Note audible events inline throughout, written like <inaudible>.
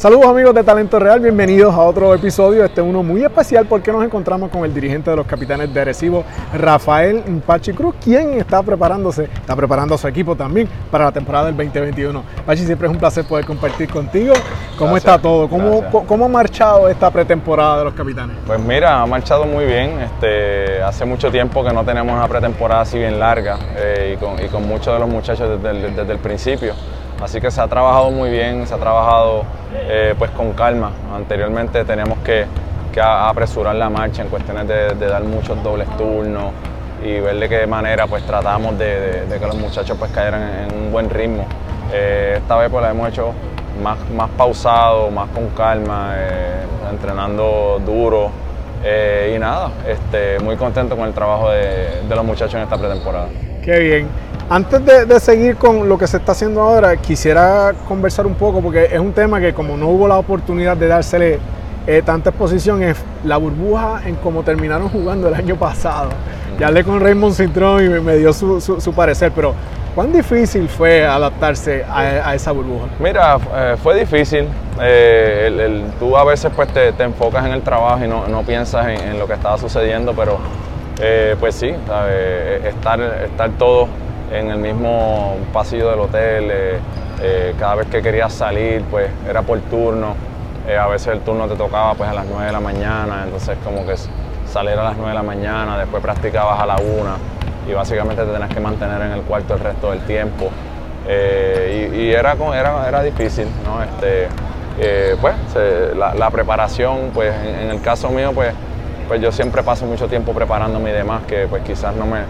Saludos amigos de Talento Real, bienvenidos a otro episodio, este uno muy especial porque nos encontramos con el dirigente de los capitanes de Recibo, Rafael Pachi Cruz, quien está preparándose, está preparando a su equipo también para la temporada del 2021. Pachi, siempre es un placer poder compartir contigo. ¿Cómo está todo? ¿Cómo, ¿Cómo, ha marchado esta pretemporada de los capitanes? Pues mira, ha marchado muy bien. Este, hace mucho tiempo que no tenemos una pretemporada así bien larga eh, y, con, muchos de los muchachos desde desde el principio. Así que se ha trabajado muy bien, se ha trabajado eh, pues con calma. Anteriormente teníamos que, apresurar la marcha en cuestiones de, dar muchos dobles turnos y ver de qué manera pues tratamos de, que los muchachos pues cayeran en un buen ritmo. Eh, esta vez pues la hemos hecho más, más pausado, más con calma, eh, entrenando duro. y nada, este, muy contento con el trabajo de, de los muchachos en esta pretemporada. Qué bien. Antes de, seguir con lo que se está haciendo ahora, quisiera conversar un poco, porque es un tema que como no hubo la oportunidad de dársele eh, tanta exposición, es la burbuja en cómo terminaron jugando el año pasado. Ya hablé con Raymond Cintrón y me, dio su, parecer, pero ¿cuán difícil fue adaptarse a, esa burbuja? Mira, eh, fue difícil. Eh, tú a veces pues te, enfocas en el trabajo y no, piensas en, lo que estaba sucediendo, pero pues sí, estar, estar todos en el mismo pasillo del hotel. Eh, eh, cada vez que querías salir, pues era por turno. Eh, a veces el turno te tocaba pues a las 9 de la mañana, entonces como que salir a las 9 de la mañana, después practicabas a la 1 y básicamente te tenías que mantener en el cuarto el resto del tiempo. y, era, era, era, difícil, ¿no? Este, pues la, preparación, pues en, el caso mío, pues, pues yo siempre paso mucho tiempo preparándome y demás, que pues quizás no me,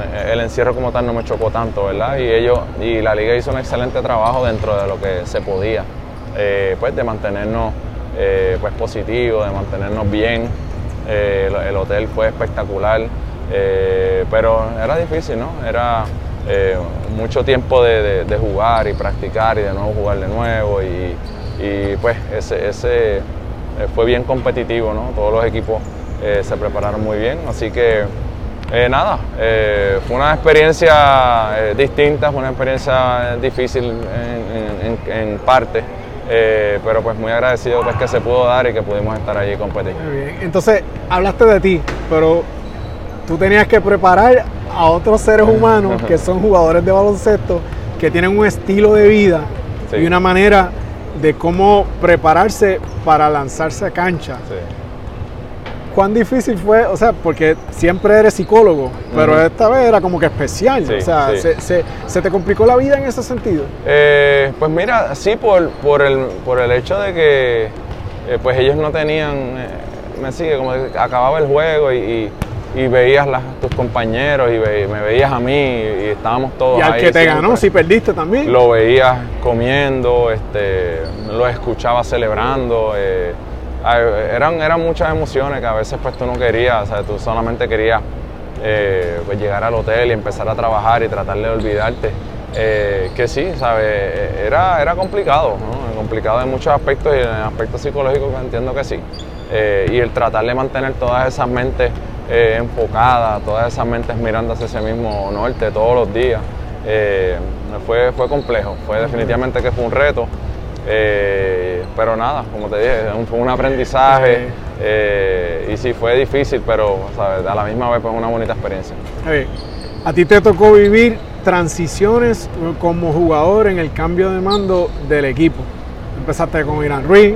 el encierro como tal no me chocó tanto, ¿verdad? Y ellos, y la liga hizo un excelente trabajo dentro de lo que se podía, eh, pues de mantenernos eh, pues positivos, de mantenernos bien. Eh, el, hotel fue espectacular, pero era difícil, ¿no? Era mucho tiempo de, jugar y practicar y de nuevo jugar de nuevo y, pues ese, ese fue bien competitivo, ¿no? Todos los equipos se prepararon muy bien, así que eh, nada, eh, fue una experiencia eh, distinta, fue una experiencia difícil en, parte, pero pues muy agradecido pues, que se pudo dar y que pudimos estar allí y competir. Muy bien, entonces hablaste de ti, pero tú tenías que preparar a otros seres humanos <laughs> que son jugadores de baloncesto, que tienen un estilo de vida y una manera de cómo prepararse para lanzarse a cancha. Sí cuán difícil fue, o sea, porque siempre eres psicólogo, pero esta vez era como que especial, o sea, se, te complicó la vida en ese sentido? Eh, pues mira, sí, por, por, el, por el hecho de que eh, pues ellos no tenían, eh, me sigue, como que acababa el juego y, veías a tus compañeros y me veías a mí y estábamos todos Y al que te ganó, si perdiste también. Lo veías comiendo, este, lo escuchaba celebrando. Eran, eran muchas emociones que a veces pues tú no querías, o sea, tú solamente querías eh, pues, llegar al hotel y empezar a trabajar y tratar de olvidarte. Eh, que sí, ¿sabes? Era, era complicado, ¿no? complicado en muchos aspectos y en aspectos psicológicos entiendo que sí. Eh, y el tratar de mantener todas esas mentes enfocadas, todas esas mentes mirando hacia ese mismo norte todos los días, fue, fue complejo, fue definitivamente que fue un reto. Eh, pero nada, como te dije, fue un aprendizaje eh, y sí fue difícil, pero a la misma vez fue una bonita experiencia. A ti te tocó vivir transiciones como jugador en el cambio de mando del equipo. Empezaste con Irán Ruiz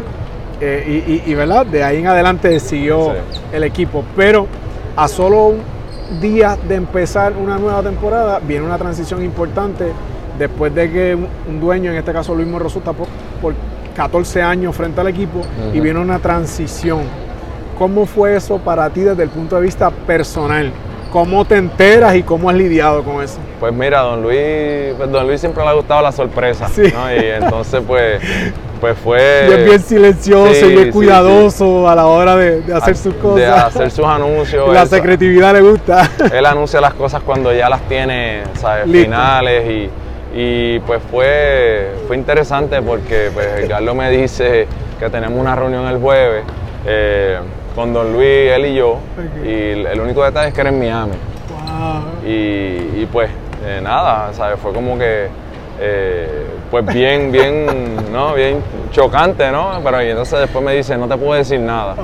eh, y, ¿verdad? de ahí en adelante siguió el equipo, pero a solo días de empezar una nueva temporada viene una transición importante después de que un dueño, en este caso Luis Morroso, está por, 14 años frente al equipo y viene una transición. ¿Cómo fue eso para ti desde el punto de vista personal? ¿Cómo te enteras y cómo has lidiado con eso? Pues mira, don Luis, pues don Luis siempre le ha gustado la sorpresa, ¿no? Y entonces pues, pues fue... <laughs> Y es bien silencioso y es cuidadoso a la hora de, hacer sus cosas. De hacer sus anuncios. <laughs> la secretividad le gusta. Él anuncia las cosas cuando ya las tiene, ¿sabes? Finales y y pues fue, fue interesante porque pues Carlos me dice que tenemos una reunión el jueves eh, con Don Luis, él y yo. Y el único detalle es que era en Miami. Y, pues eh, nada, ¿sabes? fue como que eh, pues bien, <laughs> bien, ¿no? Bien chocante, ¿no? Pero y entonces después me dice, no te puedo decir nada.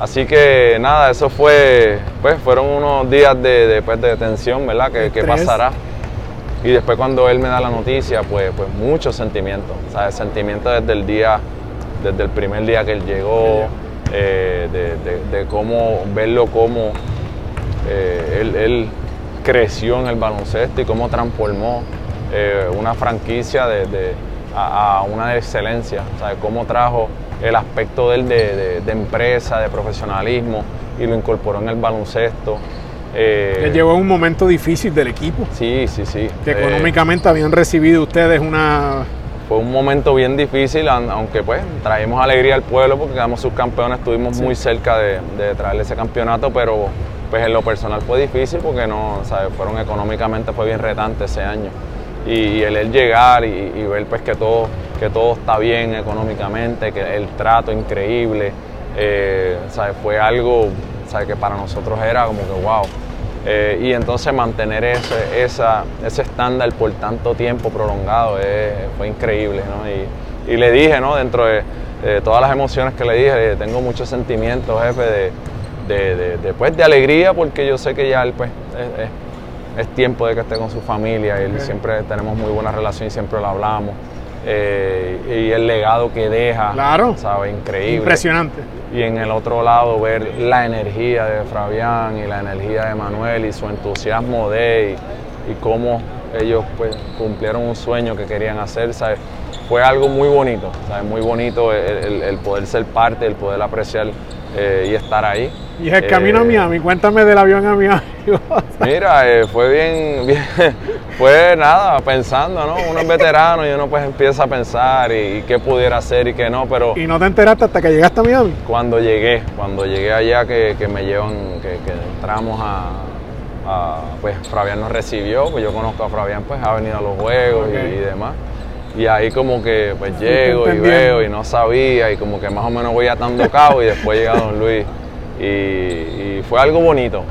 Así que nada, eso fue, pues fueron unos días de, pues, de tensión, ¿verdad? Que, que, pasará. Y después cuando él me da la noticia, pues, pues muchos sentimientos, ¿sabes? Sentimientos desde el día, desde el primer día que él llegó, eh, de, cómo verlo como eh, él creció en el baloncesto y cómo transformó eh, una franquicia de, a, una excelencia, o cómo trajo el aspecto de, de, empresa, de profesionalismo y lo incorporó en el baloncesto. Eh, en un momento difícil del equipo. Sí, sí, sí. Que eh, económicamente habían recibido ustedes una... Fue un momento bien difícil, aunque pues traímos alegría al pueblo porque quedamos subcampeones, estuvimos muy cerca de, de traerle ese campeonato, pero pues en lo personal fue difícil porque no, ¿sabes? fueron económicamente fue bien retante ese año y, el, llegar y, ver pues que todo, que todo está bien económicamente, que el trato increíble, eh, fue algo que para nosotros era como que wow. Eh, y entonces mantener ese, esa, ese estándar por tanto tiempo prolongado eh, fue increíble. ¿no? Y, le dije, ¿no? dentro de, todas las emociones que le dije, tengo muchos sentimientos, jefe, de, de, pues, de alegría, porque yo sé que ya él pues, es, es tiempo de que esté con su familia. y siempre tenemos muy buena relación y siempre lo hablamos. Eh, y el legado que deja, claro. ¿sabe? Increíble. Impresionante. Y en el otro lado ver la energía de Fabián y la energía de Manuel y su entusiasmo de y, y cómo ellos pues cumplieron un sueño que querían hacer, ¿sabes? Fue algo muy bonito, ¿sabes? Muy bonito el poder ser parte, el poder apreciar eh, y estar ahí. Y el camino a eh, Miami, cuéntame del avión a Miami. <laughs> Mira, eh, fue bien, <laughs> bien, fue nada, pensando, ¿no? Uno es veterano y uno pues empieza a pensar y, qué pudiera hacer y qué no, pero... ¿Y no te enteraste hasta que llegaste a Miami? Cuando llegué, cuando llegué allá que, me llevan, que, entramos a, pues Fabián nos recibió, pues yo conozco a Fabián, pues ha venido a los juegos y demás. Y ahí como que pues llego y veo y no sabía y como que más o menos voy atando cabo y después llega Don Luis. Y, fue algo bonito,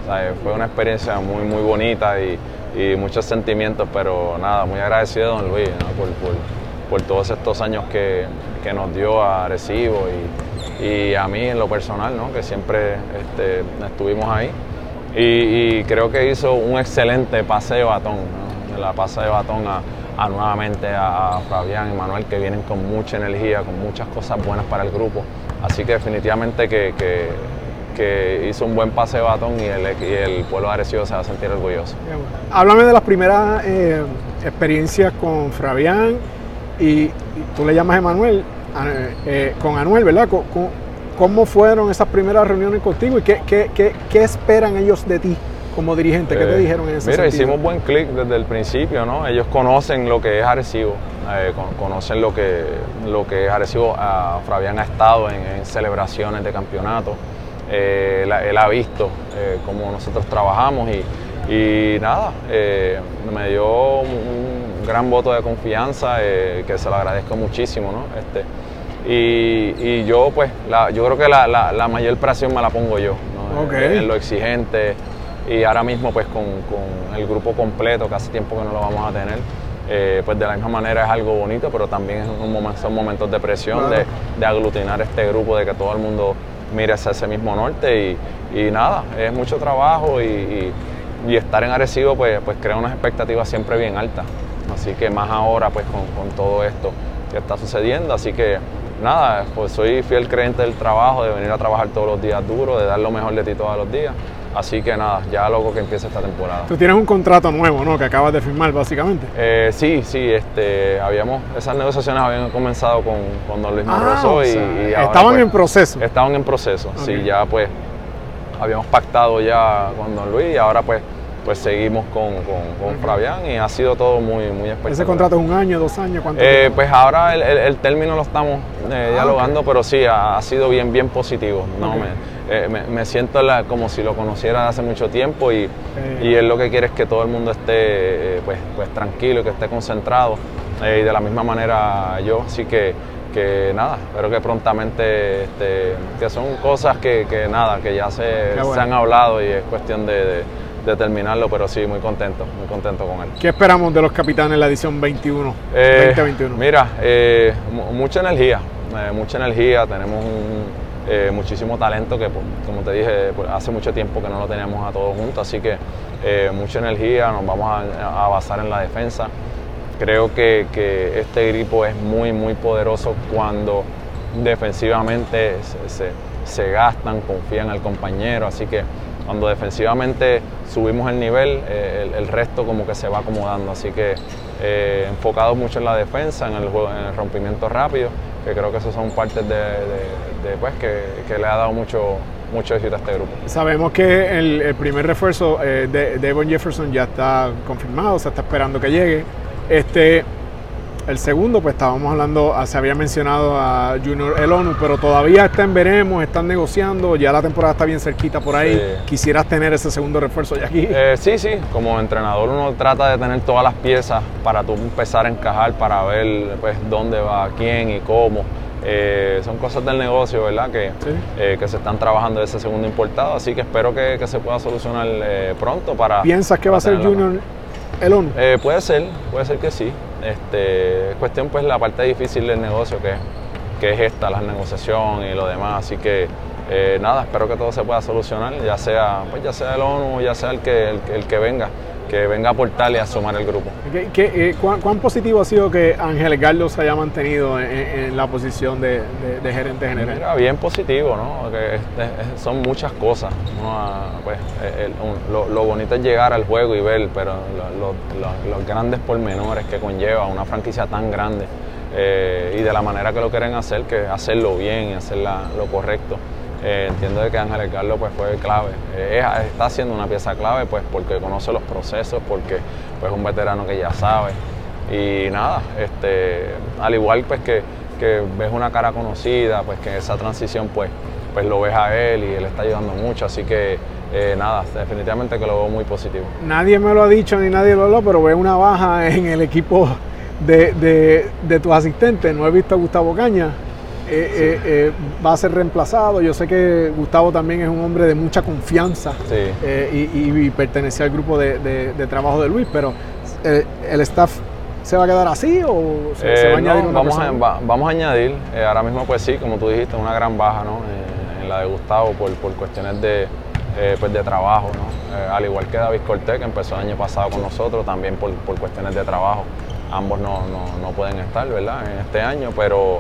fue una experiencia muy muy bonita y, muchos sentimientos, pero nada, muy agradecido a Don Luis por, todos estos años que, nos dio a Arecibo y, a mí en lo personal, ¿no? que siempre este, estuvimos ahí. Y, creo que hizo un excelente pase de batón, la pase de batón a, a nuevamente a, Fabián y Manuel que vienen con mucha energía, con muchas cosas buenas para el grupo. Así que definitivamente que, que, hizo un buen pase de batón y el, el pueblo de se va a sentir orgulloso. Háblame de las primeras eh, experiencias con Fabián y, tú le llamas Emanuel, eh, con Anuel, ¿verdad? ¿Cómo, fueron esas primeras reuniones contigo y qué, qué, qué, qué esperan ellos de ti? Como dirigente? ¿Qué te eh, dijeron en ese Mira, hicimos buen clic desde el principio, ¿no? Ellos conocen lo que es Arecibo, eh, conocen lo que, lo que es Arecibo. Uh, Fabián ha estado en, celebraciones de campeonato, eh, él ha visto cómo nosotros trabajamos y, nada, me dio un, gran voto de confianza que se lo agradezco muchísimo, ¿no? Este, y, yo, pues, yo creo que la, mayor presión me la pongo yo, ¿no? en lo exigente, y ahora mismo pues con, el grupo completo, que hace tiempo que no lo vamos a tener, eh, pues de la misma manera es algo bonito, pero también es un momento, son momentos de presión, de, aglutinar este grupo, de que todo el mundo mire hacia ese mismo norte y, nada, es mucho trabajo y, estar en Arecibo pues, pues crea unas expectativas siempre bien altas. Así que más ahora pues con, con todo esto que está sucediendo, así que nada, pues soy fiel creyente del trabajo, de venir a trabajar todos los días duro, de dar lo mejor de ti todos los días. Así que nada, ya loco que empiece esta temporada. Tú tienes un contrato nuevo, ¿no? Que acabas de firmar, básicamente. Eh, sí, sí, este, habíamos, esas negociaciones habían comenzado con, con Don Luis ah, y, estaban pues, en proceso. Estaban en proceso, sí, ya pues habíamos pactado ya con Don Luis y ahora pues pues seguimos con, con, Fabián y ha sido todo muy, muy especial. ¿Ese contrato es un año, dos años? ¿cuánto eh, pues ahora el, término lo estamos eh, ah, dialogando, pero sí, ha, sido bien, bien positivo. ¿no? Eh, me, siento como si lo conociera hace mucho tiempo y, y, él lo que quiere es que todo el mundo esté pues, pues tranquilo y que esté concentrado. y de la misma manera yo, así que que nada, espero que prontamente, este, que son cosas que, nada, que ya se, se, han hablado y es cuestión de, terminarlo, pero sí, muy contento, muy contento con él. ¿Qué esperamos de los capitanes en la edición 21, Eh, 2021? Mira, eh, mu- mucha energía, eh, mucha energía, tenemos un, eh, muchísimo talento que, pues, como te dije, pues, hace mucho tiempo que no lo teníamos a todos juntos, así que eh, mucha energía, nos vamos a, basar en la defensa. Creo que, este equipo es muy, muy poderoso cuando defensivamente se, gastan, confían el compañero, así que cuando defensivamente subimos el nivel, eh, el, resto como que se va acomodando, así que eh, enfocados mucho en la defensa, en el, rompimiento rápido, que creo que esos son partes de- de, pues, que, que le ha dado mucho, mucho éxito a este grupo. Sabemos que el, el primer refuerzo eh, de Devon Jefferson ya está confirmado, se está esperando que llegue. Este, el segundo, pues estábamos hablando, ah, se había mencionado a Junior Elonu, pero todavía está en veremos, están negociando, ya la temporada está bien cerquita por ahí. Sí. Quisieras tener ese segundo refuerzo ya aquí. Eh, sí, sí, como entrenador uno trata de tener todas las piezas para tú empezar a encajar, para ver pues, dónde va quién y cómo. Eh, son cosas del negocio, ¿verdad? Que, Sí. eh, que se están trabajando ese segundo importado, así que espero que, que se pueda solucionar eh, pronto para... ¿Piensas que va a ser. Junior Elonu? Eh, puede ser, puede ser que sí. Este, es cuestión pues la parte difícil del negocio que, que es esta, la negociación y lo demás. Así que eh, nada, espero que todo se pueda solucionar, ya sea, pues ya sea el ONU, ya sea el que, el, el que venga, que venga a aportar y a sumar el grupo. ¿Qué- qué- eh, cuán, cuán positivo ha sido que Ángel Edgardo se haya mantenido en, en la posición de, de- de gerente general? Mira, bien positivo, ¿no? Que este- es- son muchas cosas. ¿no? Ah, pues, eh, el- un- lo, lo bonito es llegar al juego y ver, pero lo- lo- lo- los grandes pormenores que conlleva una franquicia tan grande eh, y de la manera que lo quieren hacer, que hacerlo bien y hacer lo correcto. Eh, entiendo de que Ángel Carlos pues, fue clave. Eh, es- está siendo una pieza clave pues, porque conoce los procesos, porque pues, es un veterano que ya sabe. Y nada, este, al igual pues que, que ves una cara conocida, pues que esa transición pues, pues lo ves a él y él está ayudando mucho, así que eh, nada, definitivamente que lo veo muy positivo. Nadie me lo ha dicho ni nadie lo habló, pero veo una baja en el equipo de, de, de tus asistentes. No he visto a Gustavo Caña. Eh, eh, eh, va a ser reemplazado. Yo sé que Gustavo también es un hombre de mucha confianza eh, y, y- y pertenece al grupo de, de- de trabajo de Luis, pero eh, ¿el staff se va a quedar así o se, se va a añadir no, una vamos, a, va- vamos a añadir, eh, ahora mismo pues sí, como tú dijiste, una gran baja ¿no? Eh, en la de Gustavo por, por cuestiones de, eh, pues, de trabajo, ¿no? Al igual que David Cortés, que empezó el año pasado con nosotros, también por, por cuestiones de trabajo. Ambos no, no- no pueden estar ¿verdad? en este año, pero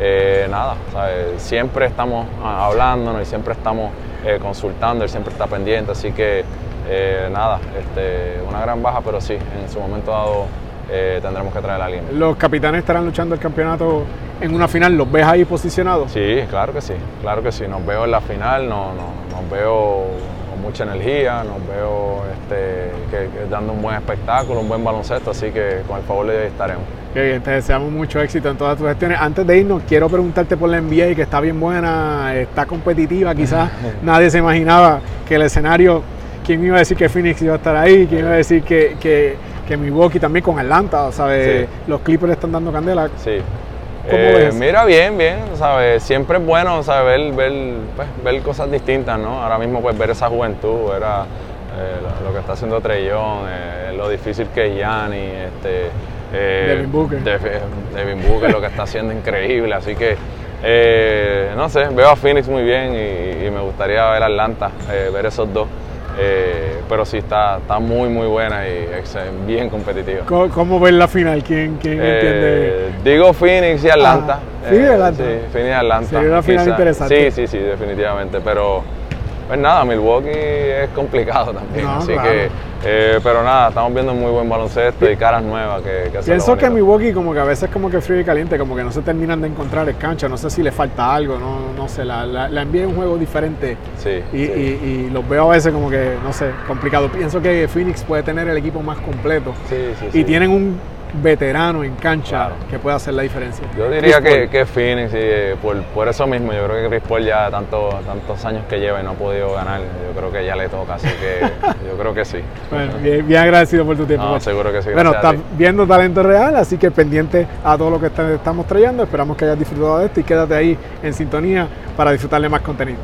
eh, nada, ¿sabes? siempre estamos ah, hablándonos y siempre estamos eh, consultando, él siempre está pendiente, así que eh, nada, este, una gran baja, pero sí, en su momento dado eh, tendremos que traer a alguien. Los capitanes estarán luchando el campeonato en una final. ¿Los ves ahí posicionados? Sí, claro que sí, claro que sí. Nos veo en la final, no, no- nos veo con mucha energía, nos veo este, que- que dando un buen espectáculo, un buen baloncesto, así que con el favor de estaremos. Bien, te deseamos mucho éxito en todas tus gestiones. Antes de irnos, quiero preguntarte por la NBA, que está bien buena, está competitiva. Quizás <laughs> nadie se imaginaba que el escenario, quién iba a decir que Phoenix iba a estar ahí, quién iba a decir que, que, que Milwaukee también con Atlanta, ¿sabes? Sí. Los Clippers están dando candela. Sí. ¿Cómo Eh, ves? Mira, bien, bien, ¿sabes? Siempre es bueno, ¿sabes? Ver, ver, pues, ver cosas distintas, ¿no? Ahora mismo, pues, ver esa juventud, ver a, eh, lo, lo que está haciendo Trellón, eh, lo difícil que es Yanni, este... eh, Devin Booker. Dev- Devin Booker, lo que está haciendo increíble, así que... eh, no sé, veo a Phoenix muy bien y, y me gustaría ver a Atlanta, eh, ver esos dos. Eh, pero sí, está, está muy, muy buena y bien competitiva. ¿Cómo, cómo ves la final? ¿Quién, quién entiende? Digo Phoenix y Atlanta. Ah, ¿Phoenix y Atlanta? Sí, Phoenix y Atlanta. Sería una final Quizá- interesante. Sí, sí, sí, definitivamente. Pero, pues nada, Milwaukee es complicado también. No, así claro. que, eh, pero nada, estamos viendo muy buen baloncesto y caras nuevas que, que Pienso que. Milwaukee como que a veces como que frío y caliente, como que no se terminan de encontrar en cancha, no sé si le falta algo, no, no sé, la, la, la es un juego diferente Sí, y, sí. y- y los veo a veces como que, no sé, complicado. Pienso que Phoenix puede tener el equipo más completo Sí, sí, y tienen un veterano en cancha Claro. que puede hacer la diferencia. Yo diría que, que Phoenix, y, eh, por, por eso mismo, yo creo que Chris Paul ya tanto, tantos años que lleva y no ha podido ganar, yo creo que ya le toca, así que <laughs> yo creo que sí. Bueno, bien, bien agradecido por tu tiempo. No, Pacho. seguro que sí. Bueno, estás viendo talento real, así que pendiente a todo lo que estamos trayendo. Esperamos que hayas disfrutado de esto y quédate ahí en sintonía para disfrutar de más contenido.